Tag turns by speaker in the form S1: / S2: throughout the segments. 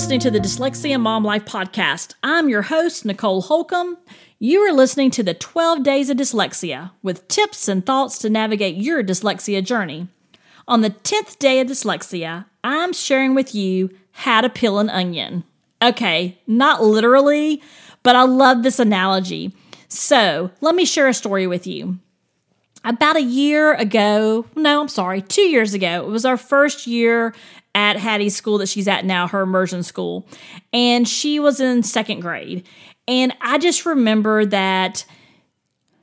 S1: listening to the Dyslexia Mom Life podcast. I'm your host, Nicole Holcomb. You are listening to the 12 Days of Dyslexia with tips and thoughts to navigate your dyslexia journey. On the 10th day of dyslexia, I'm sharing with you how to peel an onion. Okay, not literally, but I love this analogy. So, let me share a story with you. About a year ago, no, I'm sorry, two years ago, it was our first year at Hattie's school that she's at now, her immersion school. And she was in second grade. And I just remember that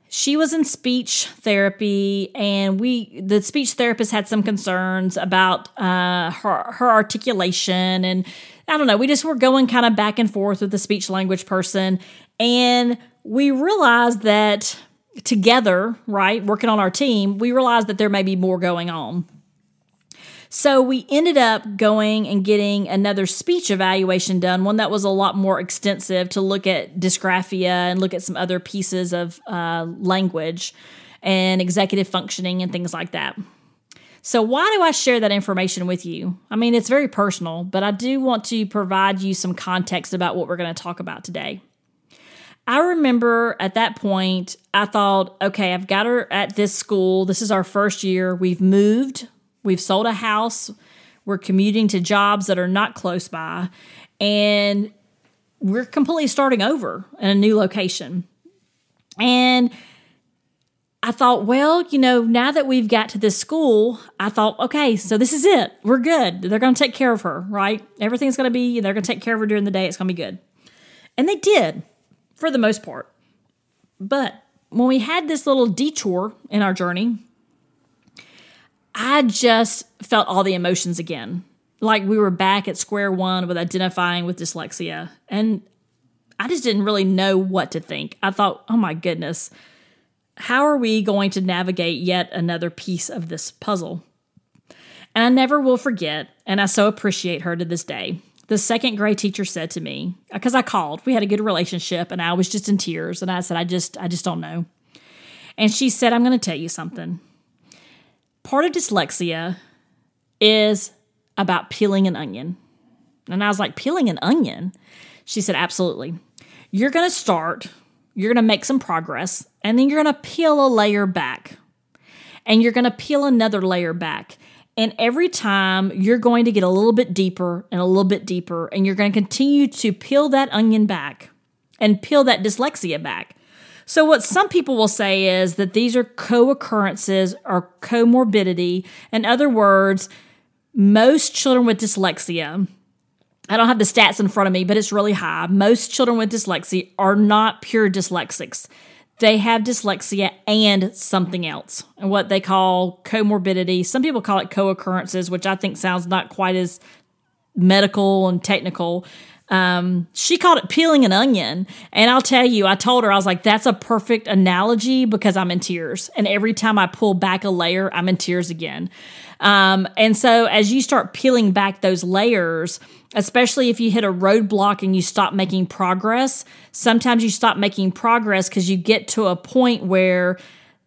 S1: she was in speech therapy and we the speech therapist had some concerns about uh, her her articulation and i don't know we just were going kind of back and forth with the speech language person and we realized that together right working on our team we realized that there may be more going on so we ended up going and getting another speech evaluation done, one that was a lot more extensive to look at dysgraphia and look at some other pieces of uh, language and executive functioning and things like that. So, why do I share that information with you? I mean, it's very personal, but I do want to provide you some context about what we're going to talk about today. I remember at that point, I thought, okay, I've got her at this school. This is our first year. We've moved We've sold a house. We're commuting to jobs that are not close by. And we're completely starting over in a new location. And I thought, well, you know, now that we've got to this school, I thought, okay, so this is it. We're good. They're going to take care of her, right? Everything's going to be, they're going to take care of her during the day. It's going to be good. And they did for the most part. But when we had this little detour in our journey, I just felt all the emotions again. Like we were back at square one with identifying with dyslexia. And I just didn't really know what to think. I thought, oh my goodness, how are we going to navigate yet another piece of this puzzle? And I never will forget, and I so appreciate her to this day. The second grade teacher said to me, because I called, we had a good relationship, and I was just in tears, and I said, I just, I just don't know. And she said, I'm going to tell you something part of dyslexia is about peeling an onion. And I was like, peeling an onion? She said, absolutely. You're going to start, you're going to make some progress, and then you're going to peel a layer back. And you're going to peel another layer back. And every time you're going to get a little bit deeper and a little bit deeper, and you're going to continue to peel that onion back and peel that dyslexia back. So, what some people will say is that these are co occurrences or comorbidity. In other words, most children with dyslexia, I don't have the stats in front of me, but it's really high. Most children with dyslexia are not pure dyslexics. They have dyslexia and something else, and what they call comorbidity. Some people call it co occurrences, which I think sounds not quite as medical and technical. Um, she called it peeling an onion. And I'll tell you, I told her, I was like, that's a perfect analogy because I'm in tears. And every time I pull back a layer, I'm in tears again. Um, and so as you start peeling back those layers, especially if you hit a roadblock and you stop making progress, sometimes you stop making progress because you get to a point where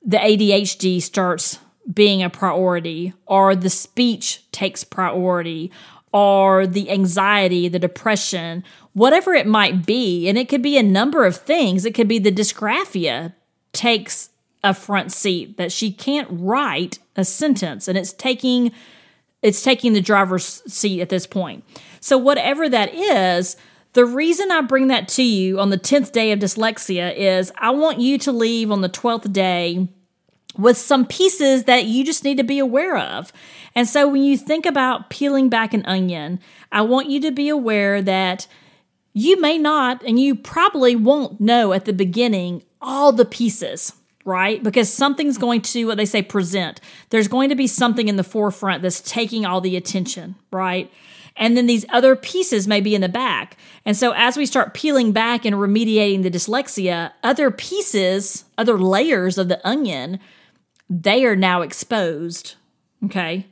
S1: the ADHD starts being a priority or the speech takes priority or the anxiety, the depression, whatever it might be. And it could be a number of things. It could be the dysgraphia takes a front seat that she can't write a sentence and it's taking it's taking the driver's seat at this point. So whatever that is, the reason I bring that to you on the 10th day of dyslexia is I want you to leave on the 12th day with some pieces that you just need to be aware of. And so when you think about peeling back an onion, I want you to be aware that you may not, and you probably won't know at the beginning all the pieces, right? Because something's going to, what they say, present. There's going to be something in the forefront that's taking all the attention, right? And then these other pieces may be in the back. And so as we start peeling back and remediating the dyslexia, other pieces, other layers of the onion they are now exposed. Okay.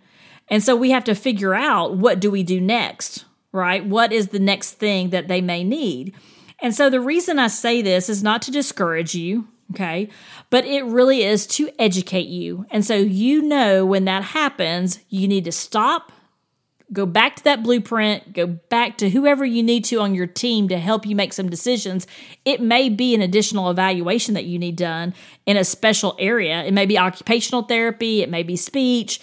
S1: And so we have to figure out what do we do next, right? What is the next thing that they may need? And so the reason I say this is not to discourage you, okay? But it really is to educate you. And so you know when that happens, you need to stop, go back to that blueprint, go back to whoever you need to on your team to help you make some decisions. It may be an additional evaluation that you need done in a special area. It may be occupational therapy, it may be speech,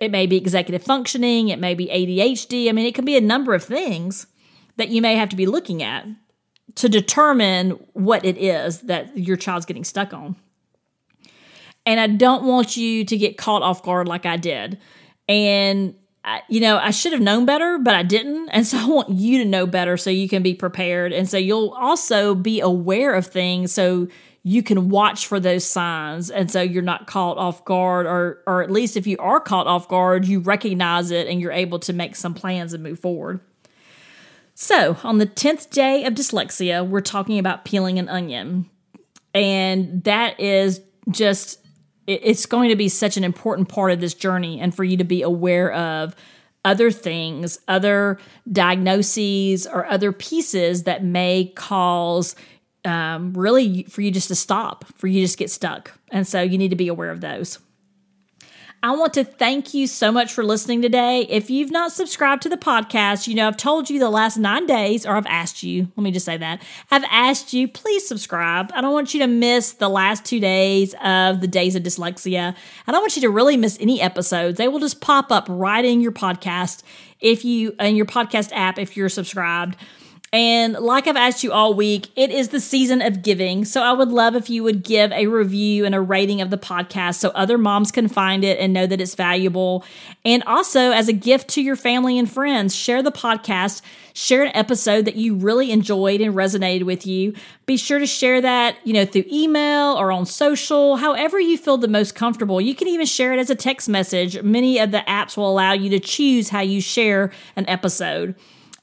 S1: it may be executive functioning, it may be ADHD. I mean, it can be a number of things that you may have to be looking at to determine what it is that your child's getting stuck on. And I don't want you to get caught off guard like I did. And You know, I should have known better, but I didn't. And so I want you to know better so you can be prepared. And so you'll also be aware of things so you can watch for those signs. And so you're not caught off guard, or, or at least if you are caught off guard, you recognize it and you're able to make some plans and move forward. So, on the 10th day of dyslexia, we're talking about peeling an onion. And that is just, it's going to be such an important part of this journey and for you to be aware of other things, other diagnoses, or other pieces that may cause um, really for you just to stop, for you just get stuck. And so you need to be aware of those. I want to thank you so much for listening today. If you've not subscribed to the podcast, you know, I've told you the last nine days, or I've asked you, let me just say that. I've asked you, please subscribe. I don't want you to miss the last two days of the days of dyslexia. I don't want you to really miss any episodes. They will just pop up right in your podcast if you, in your podcast app, if you're subscribed. And like I've asked you all week, it is the season of giving. So I would love if you would give a review and a rating of the podcast so other moms can find it and know that it's valuable. And also, as a gift to your family and friends, share the podcast, share an episode that you really enjoyed and resonated with you. Be sure to share that, you know, through email or on social, however you feel the most comfortable. You can even share it as a text message. Many of the apps will allow you to choose how you share an episode.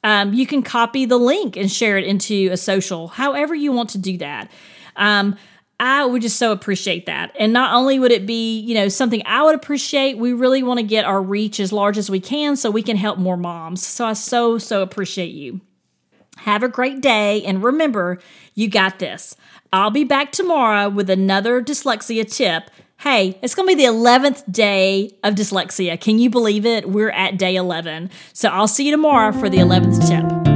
S1: Um, you can copy the link and share it into a social, however you want to do that. Um, I would just so appreciate that. And not only would it be, you know, something I would appreciate, we really want to get our reach as large as we can so we can help more moms. So I so, so appreciate you. Have a great day. And remember, you got this. I'll be back tomorrow with another dyslexia tip Hey, it's going to be the 11th day of dyslexia. Can you believe it? We're at day 11. So I'll see you tomorrow for the 11th tip.